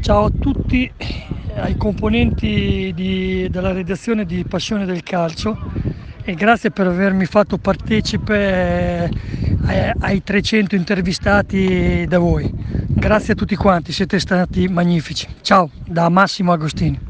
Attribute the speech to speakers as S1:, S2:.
S1: Ciao a tutti, eh, ai componenti di, della redazione di Passione del Calcio e grazie per avermi fatto partecipe eh, eh ai 300 intervistati da voi. Grazie a tutti quanti, siete stati magnifici. Ciao da Massimo Agostini.